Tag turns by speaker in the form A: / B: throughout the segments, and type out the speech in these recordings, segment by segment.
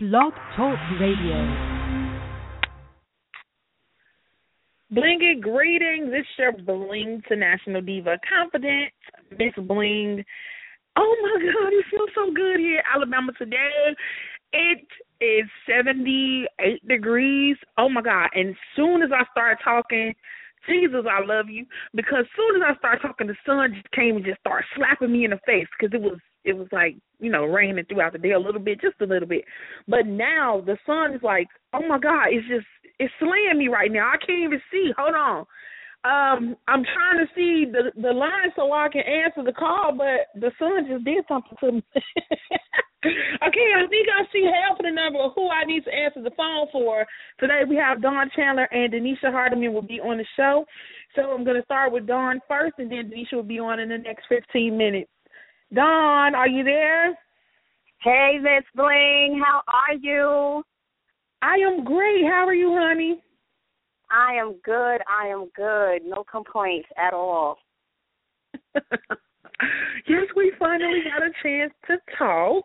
A: Blog Talk Radio.
B: Blingy greetings. It's your Bling to National Diva Confidence, Miss Bling. Oh my God, it feels so good here, Alabama today. It is 78 degrees. Oh my God. And soon as I start talking, Jesus, I love you. Because soon as I start talking, the sun just came and just started slapping me in the face because it was it was like you know raining throughout the day a little bit, just a little bit. But now the sun is like, oh my God, it's just it's slaying me right now. I can't even see. Hold on. Um, I'm trying to see the the line so I can answer the call, but the sun just did something to me. okay, I think I see half of the number of who I need to answer the phone for. Today we have Dawn Chandler and Denisha Hardeman will be on the show. So I'm going to start with Dawn first, and then Denisha will be on in the next 15 minutes. Dawn, are you there?
C: Hey, Miss Bling, how are you?
B: I am great. How are you, honey?
C: I am good. I am good. No complaints at all.
B: yes, we finally got a chance to talk.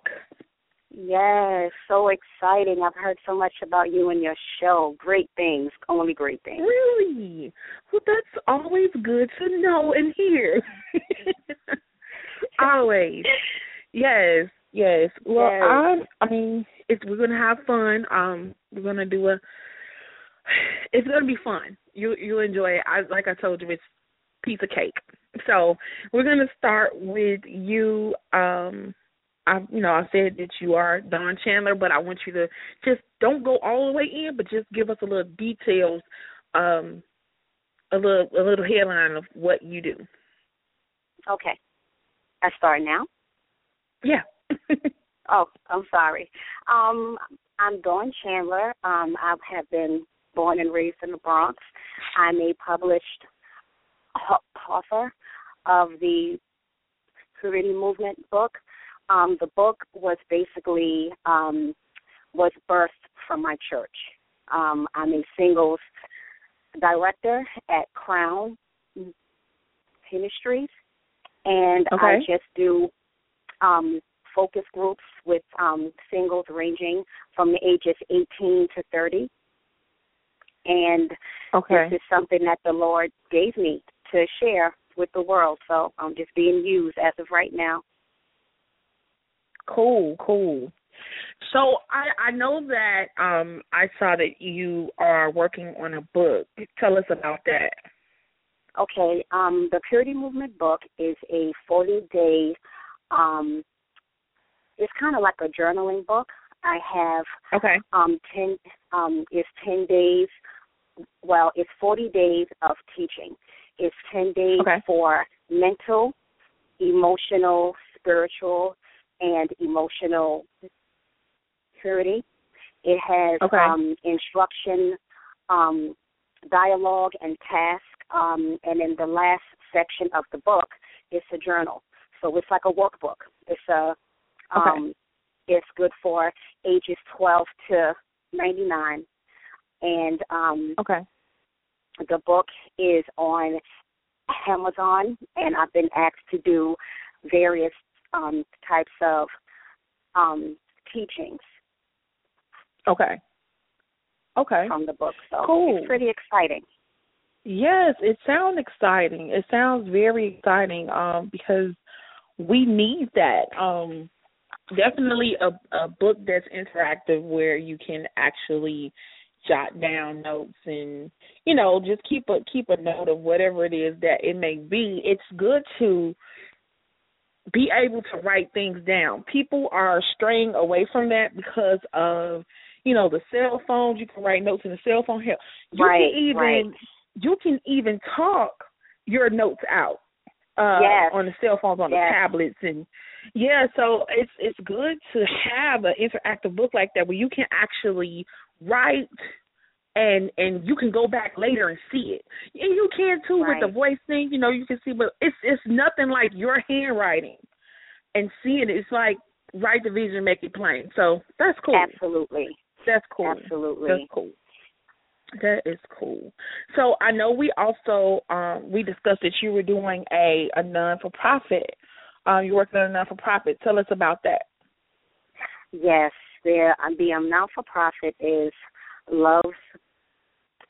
C: Yes, so exciting. I've heard so much about you and your show. Great things, only great things.
B: Really? Well, that's always good to know and hear. always. Yes, yes. Well,
C: Yes.
B: I, I mean, it's we're gonna have fun. Um, we're gonna do a. It's gonna be fun. You you enjoy it. I like I told you, it's piece of cake. So we're gonna start with you. Um, I you know I said that you are Dawn Chandler, but I want you to just don't go all the way in, but just give us a little details, um, a little a little headline of what you do.
C: Okay. I start now?
B: Yeah.
C: Oh, I'm sorry. Um, I'm Dawn Chandler. Um, I have been born and raised in the Bronx. I'm a published author of the Purity Movement book. Um, the book was basically um, was birthed from my church. Um, I'm a singles director at Crown Ministries, and I just do um, focus groups with um, singles ranging from the ages 18 to 30. And
B: Okay.
C: this is something that the Lord gave me to share with the world. So I'm just being used as of right now.
B: Cool, cool. So I I know that um I saw that you are working on a book. Tell us about that.
C: Okay, um, the Purity Movement book is a 40 day, um, it's kind of like a journaling book. I have
B: Okay.
C: um, 10, um, it's 10 days, well, it's 40 days of teaching. It's 10 days
B: Okay.
C: for mental, emotional, spiritual, and emotional purity. It has
B: Okay.
C: um, instruction, um, dialogue, and task. Um, and in the last section of the book, it's a journal. So it's like a workbook. It's a
B: Okay.
C: um, it's good for ages 12 to 99, and um,
B: Okay.
C: the book is on Amazon, and I've been asked to do various um, types of um, teachings
B: Okay. Okay.
C: from the book. So
B: Cool.
C: it's pretty exciting.
B: Yes, it sounds exciting. It sounds very exciting um because we need that. Um definitely a a book that's interactive where you can actually jot down notes and you know just keep a keep a note of whatever it is that it may be. It's good to be able to write things down. People are straying away from that because of you know the cell phones. You can write notes in the cell phone. Hell, you
C: Right,
B: can even
C: right.
B: You can even talk your notes out uh
C: Yes.
B: on the cell phones on
C: Yes.
B: the tablets and yeah so it's it's good to have an interactive book like that where you can actually write and and you can go back later and see it and you can too with the voice thing you know you can see but it's it's nothing like your handwriting and seeing it it's like write the vision make it plain so that's cool
C: Absolutely.
B: that's cool
C: Absolutely.
B: that's cool. That is cool. So I know we also um we discussed that you were doing a a non for profit. Um you're working on a non for profit. Tell us about that.
C: Yes. Um, the um, non for profit is love's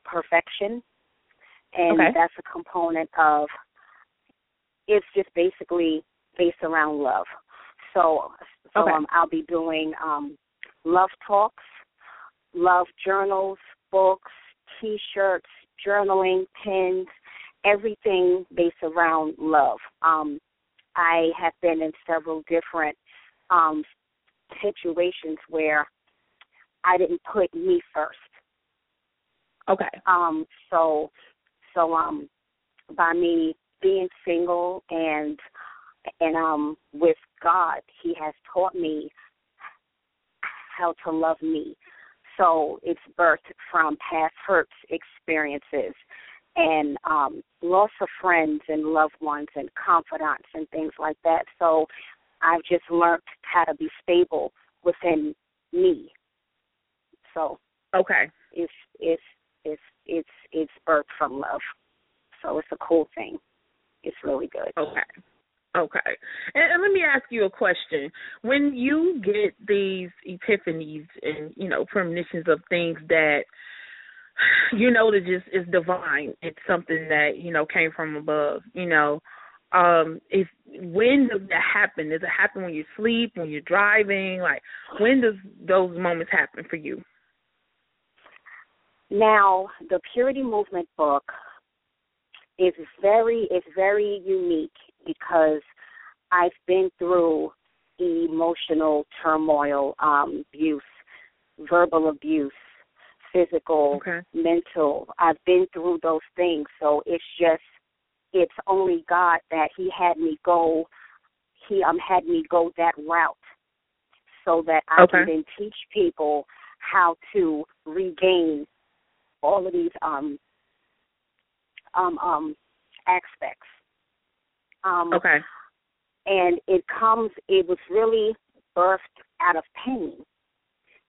C: perfection, and
B: Okay.
C: that's a component of. It's just basically based around love. So, so
B: Okay.
C: um, I'll be doing um, love talks, love journals, books, T-shirts, journaling, pins, everything based around love. Um, I have been in several different um, situations where I didn't put me first.
B: Okay.
C: Um, so, so um, by me being single and and um with God, He has taught me how to love me. So it's birthed from past hurts experiences and um loss of friends and loved ones and confidants and things like that. So I've just learned how to be stable within me. So
B: Okay.
C: it's it's it's it's it's birthed from love. So it's a cool thing. It's really good.
B: Okay. Okay. And, and let me ask you a question. When you get these epiphanies and, you know, premonitions of things that you know that just is divine, it's something that, you know, came from above, you know, um, if when does that happen? Does it happen when you sleep, when you're driving? Like when does those moments happen for you?
C: Now, the Purity Movement book is very is very unique because I've been through emotional turmoil, um, abuse, verbal abuse, physical,
B: Okay.
C: mental. I've been through those things, so it's just it's only God that He had me go. He um had me go that route so that I can then teach people how to regain all of these um um um aspects. Um
B: Okay.
C: and it comes it was really birthed out of pain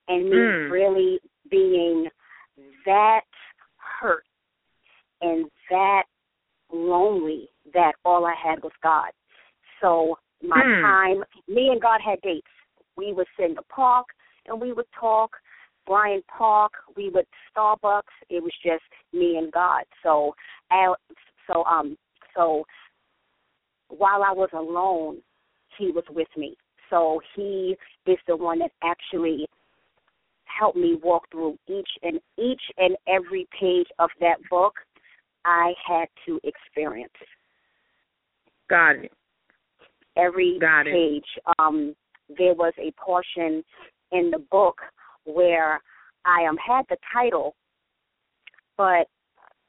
C: and me
B: Mm.
C: really being that hurt and that lonely that all I had was God. So my
B: Hmm.
C: time me and God had dates. We would sit in the park and we would talk. Bryant Park, we would Starbucks. It was just me and God. So I, so um so while I was alone, he was with me. So he is the one that actually helped me walk through each and each and every page of that book I had to experience.
B: Got it.
C: Every
B: Got it.
C: page. Um there was a portion in the book where I um had the title but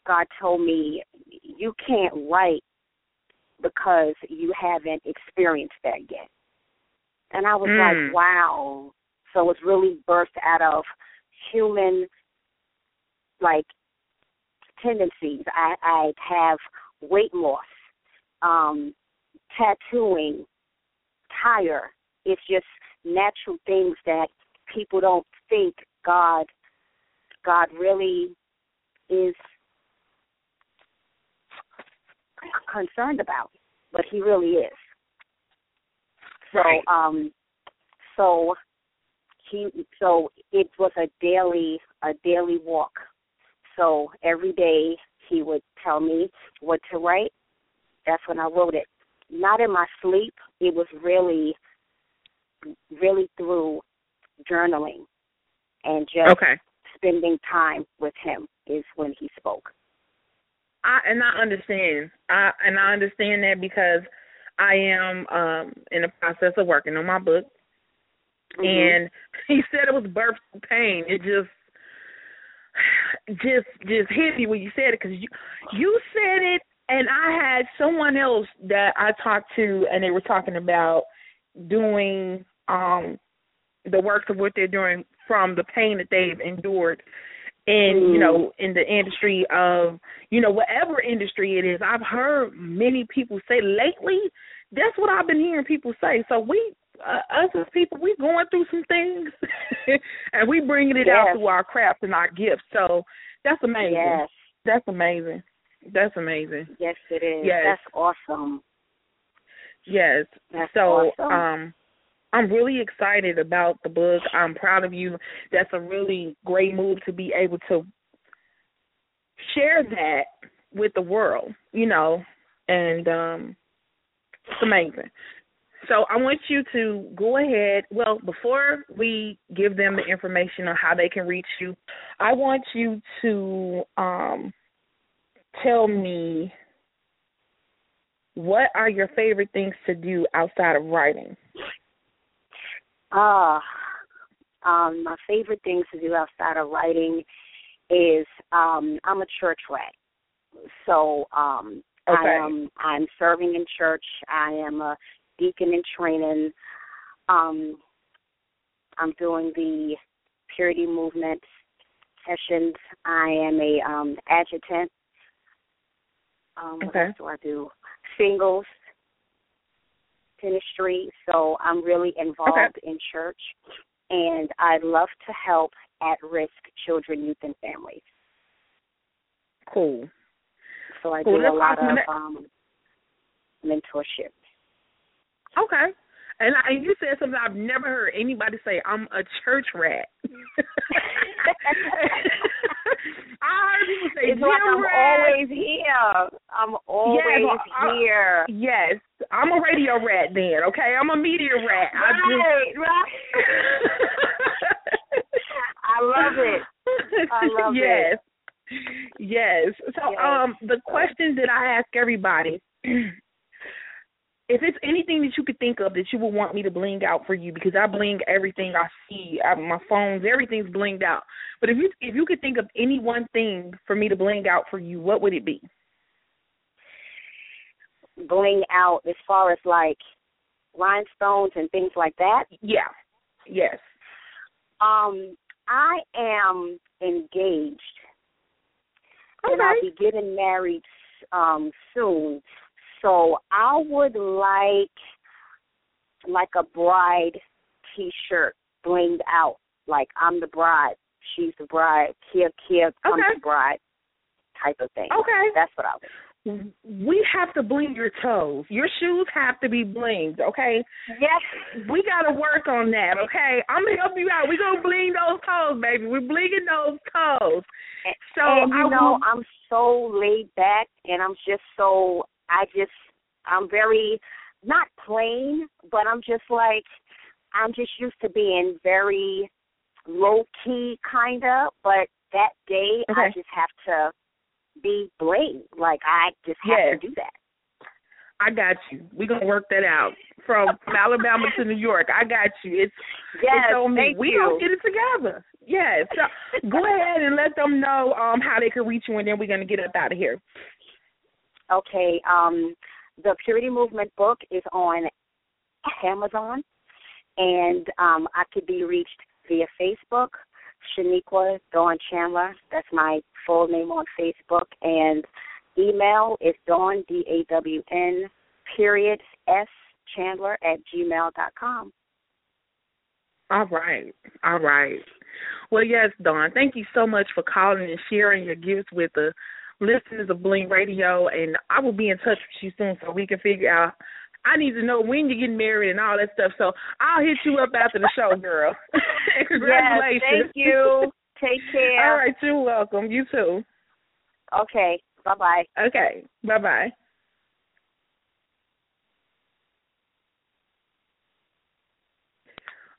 C: God told me you can't write because you haven't experienced that yet. And I was
B: Mm.
C: like, wow. So it's really birthed out of human like tendencies. I, I have weight loss, um, tattooing, tire. It's just natural things that people don't think God God really is concerned about, but he really is. So
B: Right.
C: um so he so it was a daily a daily walk. So every day he would tell me what to write. That's when I wrote it. Not in my sleep. It was really really through journaling and just
B: Okay.
C: spending time with him is when he spoke.
B: I and I understand. I and I understand that because I am um in the process of working on my book
C: Mhm.
B: and he said it was birth pain. It just just just hit me when you said it because you you said it and I had someone else that I talked to and they were talking about doing um the works of what they're doing from the pain that they've endured in you
C: Mm.
B: know in the industry of you know whatever industry it is i've heard many people say lately that's what i've been hearing people say so we uh, us as people we going through some things and we bringing it out through our craft and our gifts so that's amazing
C: Yes,
B: that's amazing that's amazing
C: yes, it is.
B: Yes.
C: That's awesome.
B: yes
C: That's
B: so
C: awesome.
B: um I'm really excited about the book. I'm proud of you. That's a really great move to be able to share that with the world, you know, and um it's amazing. So I want you to go ahead. Well, before we give them the information on how they can reach you, I want you to um tell me what are your favorite things to do outside of writing?
C: Ah, uh, um, my favorite things to do outside of writing is um, I'm a church rat. So um,
B: okay.
C: I am I'm serving in church. I am a deacon in training. Um, I'm doing the purity movement sessions. I am a um, adjutant. Um,
B: okay.
C: What else do I do? Singles ministry. So I'm really involved
B: okay.
C: in church, and I love to help at-risk children, youth, and families.
B: Cool.
C: So I
B: cool.
C: do a lot of um, mentorship.
B: Okay. And, I, and you said something I've never heard anybody say. I'm a church rat. I heard people say
C: it's like I'm
B: rat.
C: always here. I'm always
B: yes,
C: here.
B: yes, I'm a radio rat then. Okay, I'm a media rat.
C: Right,
B: I just...
C: right. I love it. I love
B: yes.
C: it.
B: Yes. So
C: yes.
B: um the question that I ask everybody if it's anything that you could think of that you would want me to bling out for you because I bling everything I see, I, my phones, everything's blinged out. But if you if you could think of any one thing for me to bling out for you, what would it be?
C: Bling out as far as like rhinestones and things like that.
B: Yeah. Yes.
C: Um, I am engaged,
B: okay.
C: and I'll be getting married um soon. So I would like like a bride T-shirt blinged out, like I'm the bride, she's the bride, Kia Kia comes
B: okay.
C: the bride, type of thing.
B: Okay,
C: that's what I would.
B: We have to bling your toes. Your shoes have to be blinged. Okay.
C: Yes.
B: We got to work on that. Okay. I'm gonna help you out. We're gonna bling those toes, baby. We're blinging those toes. So
C: and, you
B: I
C: know,
B: will,
C: I'm so laid back, and I'm just so I just I'm very not plain, but I'm just like I'm just used to being very low key kind of, but that day
B: okay.
C: I just have to be bling. Like I just have
B: yes.
C: to do that.
B: I got you. We're gonna work that out. From, from Alabama to New York. I got you. It's
C: yes,
B: it's on me. We
C: you.
B: gonna get it together. Yes. So go ahead and let them know um how they can reach you and then we're gonna get up out of here.
C: Okay. Um the Purity Movement book is on Amazon, and um, I could be reached via Facebook, Shaniqua Dawn Chandler. That's my full name on Facebook, and email is Dawn D A W N period S Chandler at gmail dot com.
B: All right, all right. Well, yes, Dawn. Thank you so much for calling and sharing your gifts with the listeners of Bling Radio, and I will be in touch with you soon so we can figure out. I need to know when you're getting married and all that stuff. So I'll hit you up after the show, girl. Congratulations.
C: Yes, thank you. Take care.
B: all right, you're welcome. You too.
C: Okay. Bye bye.
B: Okay. Bye bye.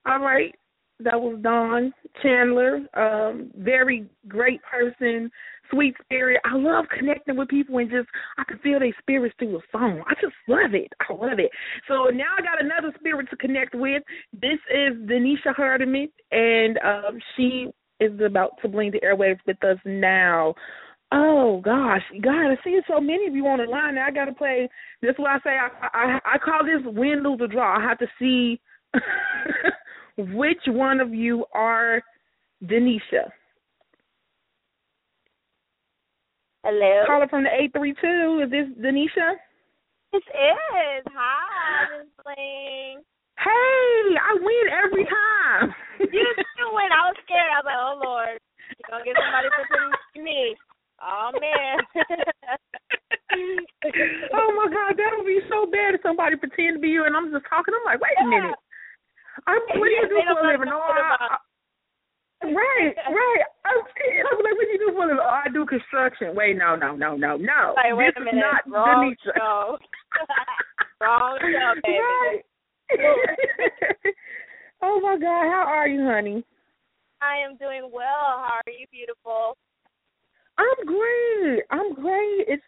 B: All right. That was Dawn Chandler. Um, very great person, sweet spirit. I love connecting with people and just I can feel their spirits through the song. I just love it. I love it. So now I got another spirit to connect with. This is Denisha Hardeman, and um, she is about to bling the airwaves with us now. Oh gosh, God, I see so many of you on the line. Now I got to play. This is why I say I, I I call this win lose or draw. I have to see which one of you are Denisha.
C: Hello.
B: Caller from the eight three two. Is this Denisha?
D: This is. Hi, Miss Bling.
B: Hey, I win every time.
D: you do win. I was scared. I was like, oh Lord, you gonna get somebody for me? Oh man.
B: oh my God, that would be so bad if somebody pretend to be you and I'm just talking. I'm like, wait a minute. I'm what do you do for a living? I, I, right, right. I'm, I'm like, what do you do for a living? Oh, I do construction. Wait, no, no, no, no, no.
D: Like, wait
B: this
D: a minute,
B: is not
D: wrong
B: Denisha.
D: show. wrong show, baby.
B: Right. oh my God, how are you, honey?
D: I am doing well. How are you, beautiful?
B: I'm great. I'm great. It's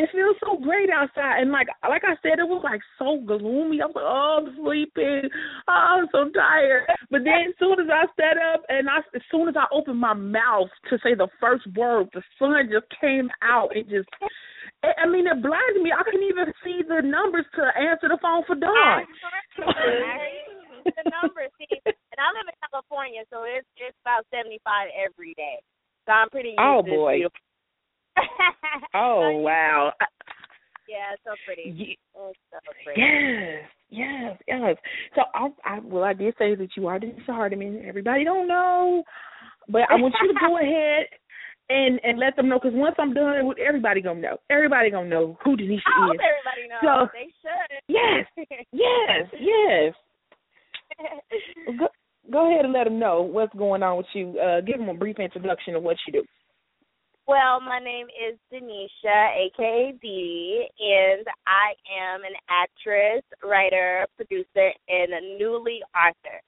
B: it feels so great outside, and like like I said, it was like so gloomy. I was like, oh, I'm sleeping. Oh, I'm so tired. But then as soon as I sat up and I as soon as I opened my mouth to say the first word, the sun just came out and just. I I mean, it blinded me. I couldn't even see the numbers to answer the phone for Dawn.
D: the numbers. See, and I live in California, so it's it's about seventy five every day. So I'm pretty used
B: Oh,
D: to
B: boy. Oh wow!
D: Yeah, it's so pretty.
B: Ye-
D: It's so pretty.
B: Yes, yes, yes. So I, I well, I did say that you are Denisha Hardeman. Everybody don't know, but I want you to go ahead and and let them know because once I'm done, with everybody gonna know. Everybody gonna know who Denise
D: I hope
B: is.
D: everybody knows.
B: So-
D: they should.
B: Yes, yes, yes. Go, go ahead and let them know what's going on with you. Uh, give them a brief introduction of what you do.
D: Well, my name is Denisha, aka Dee, and I am an actress, writer, producer, and a newly author.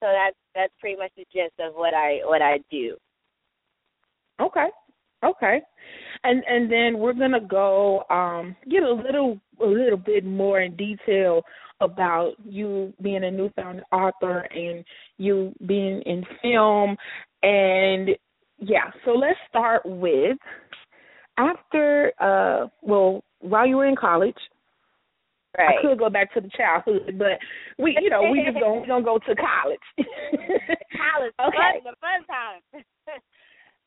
D: So that's that's pretty much the gist of what I what I do.
B: Okay. Okay. And and then we're gonna go um get a little a little bit more in detail about you being a newfound author and you being in film and yeah, so let's start with after uh well while you were in college
D: Right.
B: I could go back to the childhood, but we, you know, we just we gonna go to college.
D: College,
B: Okay.
D: the fun time.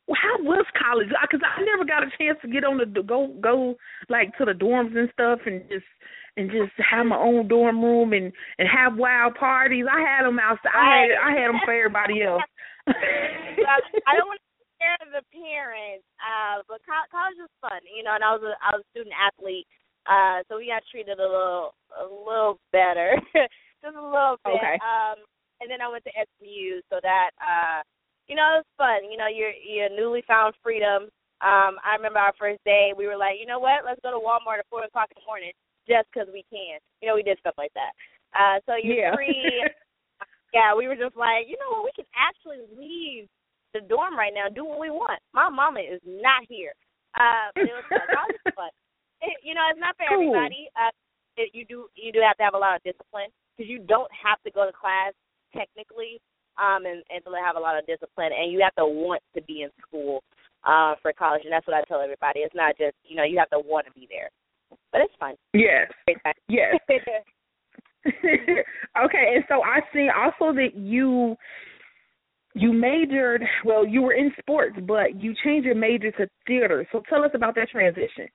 B: Well, how was college? Because I never got a chance to get on the go go like to the dorms and stuff, and just and just have my own dorm room and and have wild parties. I had them outside. I had I had them for everybody else.
D: I don't want to scare the parents, uh, but co- college was fun, you know. And I was a I was a student athlete, uh, so we got treated a little a little better, just a little bit.
B: Okay.
D: Um, and then I went to SMU, so that uh, you know, it was fun. You know, you're you're newly found freedom. Um, I remember our first day, we were like, you know what, let's go to Walmart at four o'clock in the morning just 'cause we can. You know, we did stuff like that. Uh, so you're
B: yeah.
D: free. yeah, we were just like, you know what, we can actually leave the dorm right now, do what we want. My mama is not here. Uh, but it was fun. College was fun. It, you know, it's not for
B: Cool.
D: everybody. Uh, it, you do you do have to have a lot of discipline because you don't have to go to class technically, um, and and to have a lot of discipline, and you have to want to be in school uh, for college, and that's what I tell everybody. It's not just you know you have to want to be there, but it's fun.
B: yes, yes. okay, and so I see also that you you majored well, you were in sports, but you changed your major to theater. So tell us about that transition.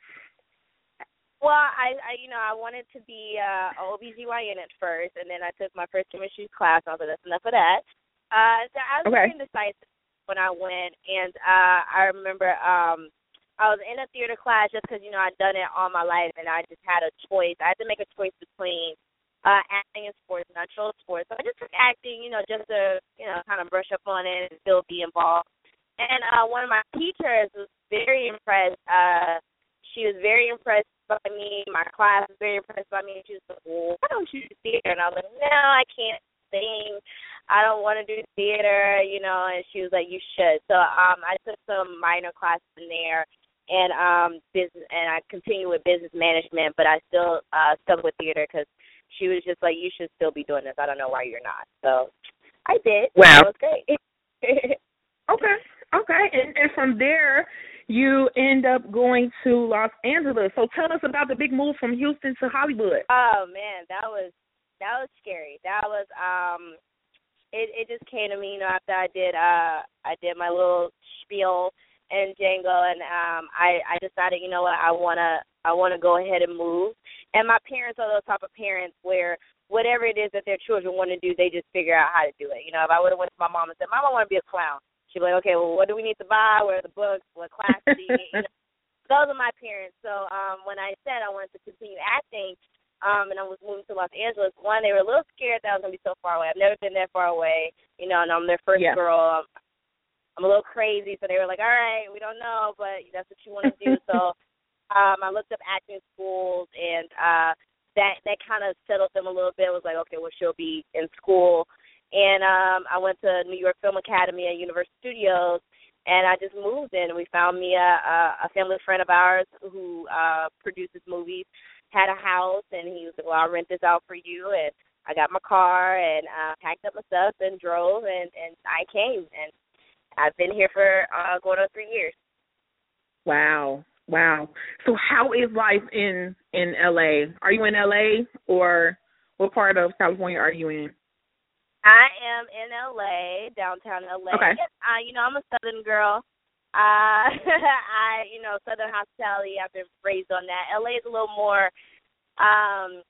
D: Well, I, I you know, I wanted to be uh a OBGYN at first and then I took my first chemistry class and I was like, that's enough of that. Uh so I was
B: Okay.
D: very indecisive when I went and uh I remember um I was in a theater class just because, you know, I'd done it all my life and I just had a choice. I had to make a choice between uh acting and sports, and I sports. So I just took acting, you know, just to, you know, kind of brush up on it and still be involved. And uh one of my teachers was very impressed. Uh she was very impressed by me. My class was very impressed by me. She was like, well, why don't you do theater? And I was like, no, I can't sing. I don't want to do theater, you know. And she was like, you should. So um, I took some minor classes in there, and um, business, and I continued with business management. But I still uh, stuck with theater because she was just like, you should still be doing this. I don't know why you're not. So I did.
B: Wow.
D: It was great.
B: Okay. Okay. And and from there you end up going to Los Angeles. So tell us about the big move from Houston to Hollywood.
D: Oh man, that was that was scary. That was um it it just came to me, you know, after I did uh I did my little spiel in Django and um I I decided, you know what, I wanna I wanna go ahead and move. And my parents are those type of parents where whatever it is that their children want to do, they just figure out how to do it. You know, if I would have went to my mom and said, Mom, I want to be a clown, she'd be like, Okay, well, what do we need to buy? Where are the books? What class do you need? You know, those are my parents. So um when I said I wanted to continue acting, um, and I was moving to Los Angeles, one, they were a little scared that I was gonna be so far away. I've never been that far away, you know, and I'm their first
B: yeah.
D: girl. I'm, I'm a little crazy, so they were like, "All right, we don't know, but that's what you want to do." so, um, I looked up acting schools, and uh, that that kind of settled them a little bit. It was like, okay, well, she'll be in school, and um, I went to New York Film Academy at Universal Studios, and I just moved in. We found me a, a family friend of ours who uh, produces movies had a house, and he was like, "Well, I'll rent this out for you." And I got my car and uh, packed up my stuff and drove, and and I came, and I've been here for uh, going on three years.
B: Wow, wow. So, how is life in in LA? Are you in LA or what part of California are you in?
D: I am in LA, downtown LA.
B: Okay.
D: Uh, you know, I'm a Southern girl. Uh, I, you know, Southern hospitality. I've been raised on that. LA is a little more. Um,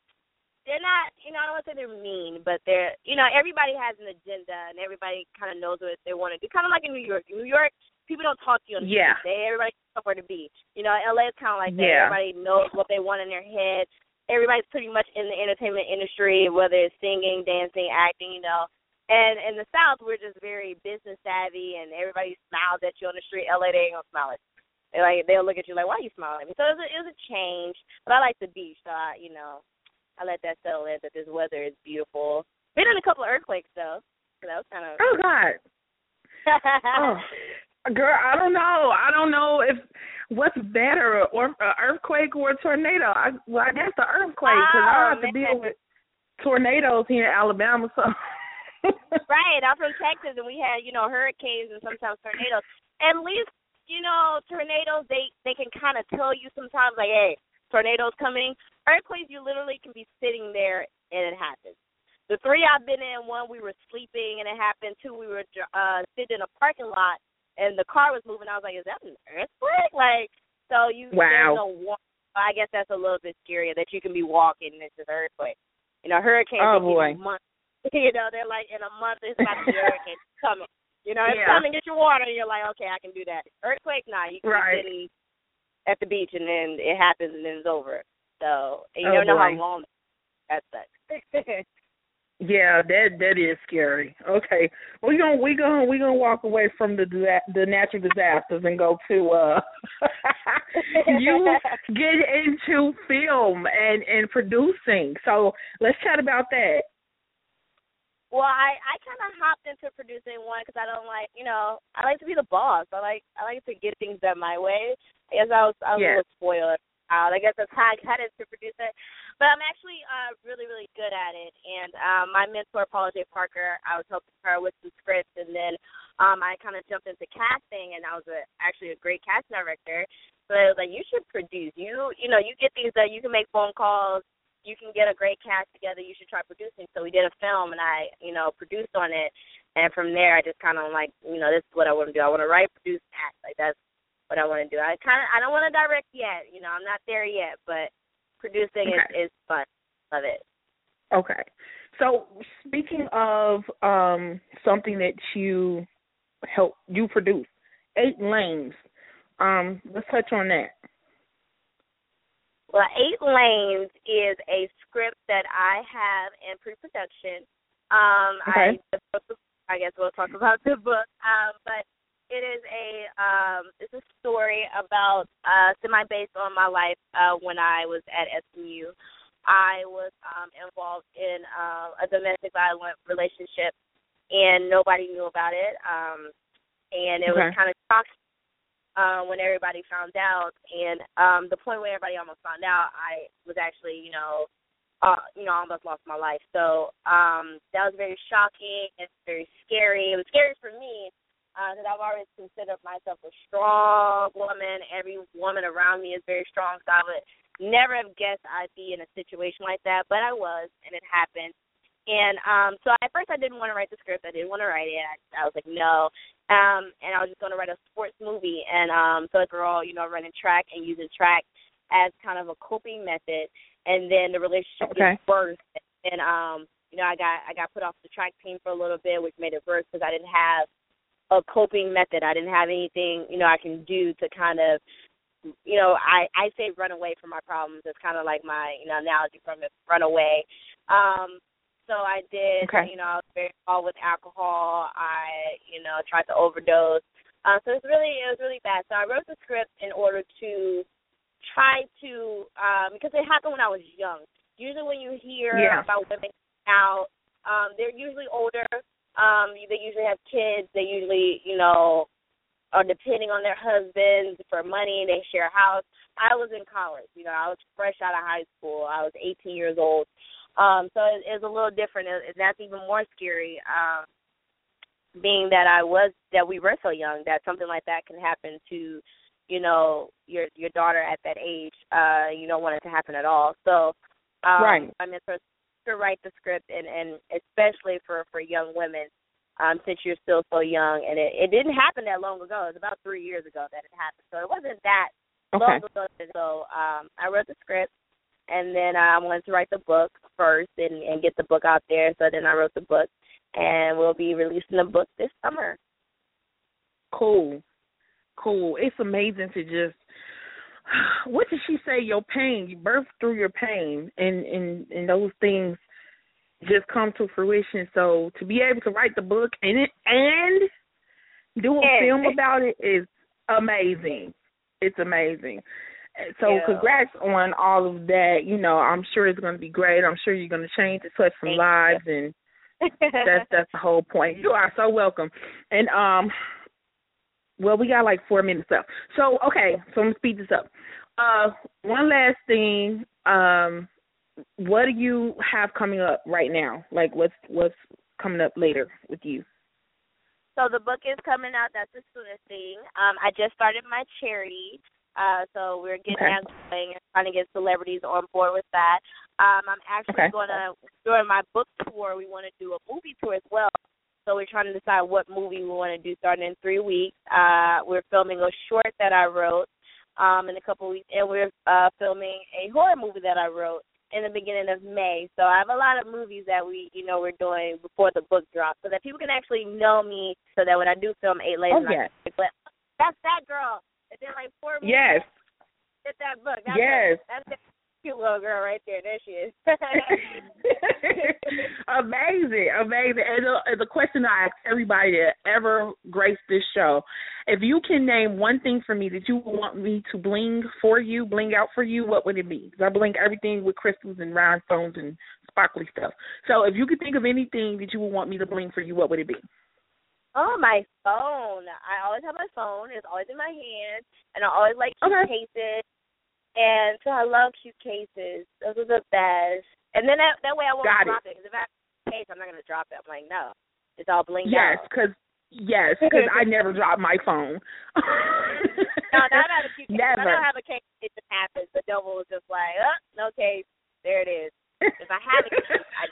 D: they're not, you know, I don't want to say they're mean, but they're, you know, everybody has an agenda and everybody kind of knows what they want to do. Kind of like in New York. In New York, people don't talk to you on the
B: yeah.
D: street. They everybody somewhere to be. You know, LA is kind of like that.
B: Yeah.
D: Everybody knows what they want in their head. Everybody's pretty much in the entertainment industry, whether it's singing, dancing, acting. You know, and in the South, we're just very business savvy, and everybody smiles at you on the street. LA, they ain't gonna smile at you. They like they'll look at you like, why are you smiling at me? So it was a, it was a change, but I like the beach, so I, you know, I let that settle in. That this weather is beautiful. Been in a couple of earthquakes though, so that was kind of.
B: Oh God. oh. Girl, I don't know. I don't know if what's better, or uh, earthquake or a tornado. I well, I guess the earthquake because
D: Oh,
B: I have to deal with tornadoes here in Alabama. So
D: right, I'm from Texas, and we had you know hurricanes and sometimes tornadoes. At least you know tornadoes, they they can kind of tell you sometimes like, hey, tornadoes coming. Earthquakes, you literally can be sitting there and it happens. The three I've been in, one we were sleeping and it happened. Two we were uh sitting in a parking lot and the car was moving. I was like, is that an earthquake? Like, so you
B: Wow.
D: there's no warning. I guess that's a little bit scarier that you can be walking and it's just an earthquake. You know, hurricane
B: Oh, boy.
D: you months. You know, they're like in a month it's about to be a hurricane coming. You know, it's
B: Yeah.
D: coming. Get your water. And you're like, okay, I can do that. Earthquake, nah, you can
B: Right.
D: be sitting at the beach and then it happens and then it's over. So and you
B: Oh,
D: never know how long that sucks.
B: yeah, that that is scary. Okay, we gonna we gonna we gonna walk away from the the natural disasters and go to uh you get into film and and producing. So let's chat about that.
D: Well, I I kind of hopped into producing one because I don't like, you know, I like to be the boss. I like I like to get things done my way. I guess I was I was
B: Yes.
D: a little spoiled. Uh, I guess that's how I got into producing. But I'm actually uh really really good at it. And um my mentor Paula Jai Parker, I was helping her with some scripts, and then um I kind of jumped into casting, and I was a, actually a great casting director. So I was like, you should produce. You you know you get things done. You can make phone calls you can get a great cast together. You should try producing. So we did a film, and I, you know, produced on it. And from there, I just kind of like, you know, this is what I want to do. I want to write, produce, act. Like that's what I want to do. I kind of, I don't want to direct yet. You know, I'm not there yet, but producing
B: Okay.
D: is is fun. Love it.
B: Okay. So speaking of um something that you help you produce, Eight Lanes. Um, let's touch on that.
D: Well, Eight Lanes is a script that I have in pre-production. Um,
B: Okay.
D: I, I guess we'll talk about the book. Um, but it is a um, it's a story about uh, semi based on my life uh, when I was at SMU. I was um, involved in uh, a domestic violent relationship, and nobody knew about it. Um, and it was kind of toxic uh, when everybody found out. And um, the point where everybody almost found out, I was actually, you know, uh, you know, almost lost my life. So um, that was very shocking. It's very scary. It was scary for me because I've always considered myself a strong woman. Every woman around me is very strong. So I would never have guessed I'd be in a situation like that, but I was, and it happened. And um so at first I didn't want to write the script. I didn't want to write it. I, I was like, no. Um and I was just going to write a sports movie. And um so it's all, you know, running track and using track as kind of a coping method. And then the relationship
B: Okay.
D: gets worse. And um you know, I got I got put off the track team for a little bit, which made it worse because I didn't have a coping method. I didn't have anything, you know, I can do to kind of you know, I I say run away from my problems. It's kind of like my you know analogy from it, run away. Um, so I did.
B: Okay.
D: You know, I was very involved with alcohol. I you know tried to overdose. Uh, so it's really it was really bad. So I wrote the script in order to try to um because it happened when I was young. Usually when you hear
B: Yeah.
D: about women out, um, they're usually older. Um, they usually have kids. They usually, you know, are depending on their husbands for money. They share a house. I was in college. You know, I was fresh out of high school. I was 18 years old. Um, so it, it's a little different, and that's even more scary. Um, being that I was that we were so young, that something like that can happen to, you know, your your daughter at that age. Uh, you don't want it to happen at all. So, um,
B: Right.
D: I mean, for to write the script, and and especially for for young women, um, since you're still so young, and it, it didn't happen that long ago. It was about three years ago that it happened, so it wasn't that
B: Okay.
D: long ago. So um, I wrote the script, and then I wanted to write the book first and and get the book out there. So then I wrote the book, and we'll be releasing the book this summer.
B: Cool. Cool. It's amazing to just what did she say, your pain, you birth through your pain and, and and those things just come to fruition. So to be able to write the book and it and do a
D: Yeah.
B: film about it is amazing. It's amazing. So
D: Yeah.
B: congrats on all of that. You know, I'm sure it's gonna be great. I'm sure you're gonna change and touch some
D: Thank you.
B: lives and that's that's the whole point. You are so welcome. And um well we got like four minutes left. So okay, so I'm gonna speed this up. Uh one last thing, um what do you have coming up right now? Like what's what's coming up later with you?
D: So the book is coming out. That's the soonest thing. Um, I just started my charity. Uh, so we're getting
B: Okay.
D: that going and trying to get celebrities on board with that. Um, I'm actually
B: Okay.
D: gonna during my book tour we want to do a movie tour as well. So we're trying to decide what movie we want to do starting in three weeks. Uh, we're filming a short that I wrote um, in a couple weeks, and we're uh, filming a horror movie that I wrote in the beginning of May. So I have a lot of movies that we, you know, we're doing before the book drops, so that people can actually know me, so that when I do film Eight Lanes,
B: Oh, yes.
D: I can like, that's that girl. It did like four movies.
B: Yes.
D: Get that book. That's
B: Yes.
D: her. That's that cute little girl right there. There she is.
B: amazing, amazing. And the, the question I ask everybody that ever graced this show: if you can name one thing for me that you want me to bling for you, bling out for you, what would it be? Because I bling everything with crystals and rhinestones and sparkly stuff. So, if you could think of anything that you would want me to bling for you, what would it be?
D: Oh, my phone. I always have my phone. It's always in my hand. And I always like cute
B: Okay.
D: cases. And so I love cute cases. Those are the best. And then that that way I won't
B: Got
D: drop it. Because if I have a case, I'm not going to drop it. I'm like, no. It's all blinged
B: Yes,
D: out.
B: because yes, because I never drop my phone.
D: No, not of cute case. If I don't have a case, it just happens. The devil was just like, oh, no case. There it is. If I have a case, I,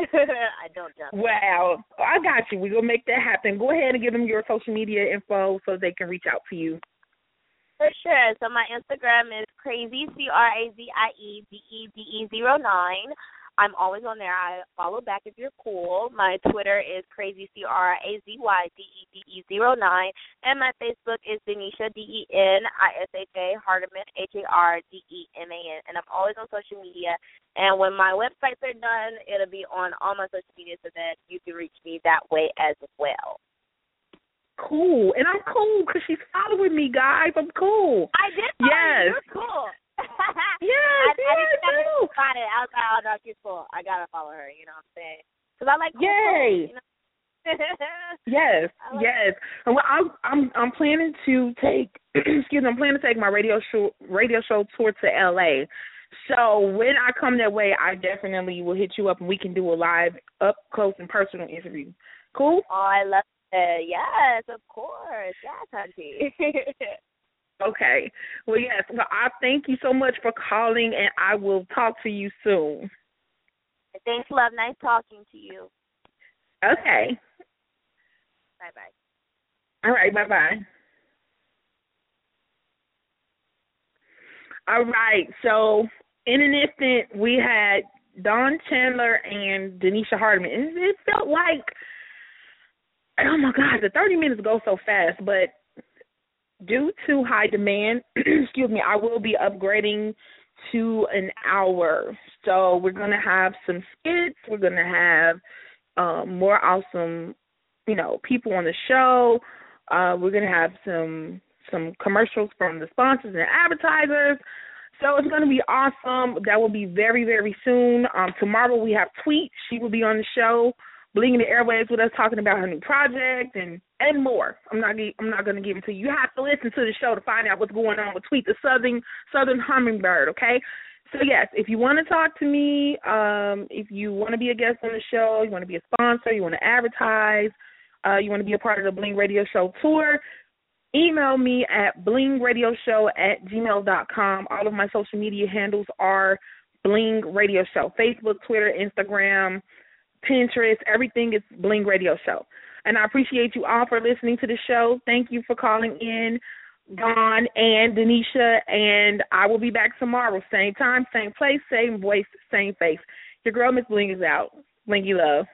D: I don't drop it.
B: Wow, I got you. We're gonna make that happen. Go ahead and give them your social media info so they can reach out to you.
D: For sure. So my Instagram is crazy c r a z i e d e d e zero nine. I'm always on there. I follow back if you're cool. My Twitter is crazy c r a z y d e d e zero nine, and my Facebook is Denisha D E N I S H A Hardeman H A R D E M A N. And I'm always on social media. And when my websites are done, it'll be on all my social media so that you can reach me that way as well.
B: Cool, and I'm cool because she's following me, guys. I'm cool.
D: I did.
B: Yes.
D: You're cool.
B: Yes,
D: I, I
B: yes,
D: didn't
B: too.
D: to find it. I was like, oh no, she's cool. I gotta follow her. You know what I'm saying? Because I like. Cool
B: Yay.
D: clothes, you know?
B: Yes,
D: like-
B: yes. And well, I'm I'm I'm planning to take excuse me, I'm planning to take my radio show radio show tour to LA. So when I come that way, I definitely will hit you up and we can do a live up close and personal interview. Cool?
D: oh, I love. Uh, yes, of course. Yes, auntie.
B: Okay. Well, yes. Well, I thank you so much for calling, and I will talk to you soon.
D: Thanks, love. Nice talking to you.
B: Okay.
D: Bye bye.
B: All right. Bye bye. All right. So in an instant, we had Dawn Chandler and Denisha Hardman. it felt like, oh my God, the thirty minutes go so fast, but due to high demand, excuse me, I will be upgrading to an hour. So we're gonna have some skits. We're gonna have um, more awesome, you know, people on the show. Uh, we're gonna have some some commercials from the sponsors and advertisers. So it's going to be awesome. That will be very, very soon. Um, tomorrow we have Tweet. She will be on the show, blinging the airwaves with us, talking about her new project and and more. I'm not I'm not going to give it to you. You have to listen to the show to find out what's going on with Tweet, the Southern Southern Hummingbird. Okay. So yes, if you want to talk to me, um, if you want to be a guest on the show, you want to be a sponsor, you want to advertise, uh, you want to be a part of the Bling Radio Show tour, email me at blingradioshow at gmail dot com. All of my social media handles are Bling Radio Show. Facebook, Twitter, Instagram, Pinterest, everything is Bling Radio Show. And I appreciate you all for listening to the show. Thank you for calling in, Dawn and Denisha. And I will be back tomorrow. Same time, same place, same voice, same face. Your girl, Miss Bling, is out. Blingy love.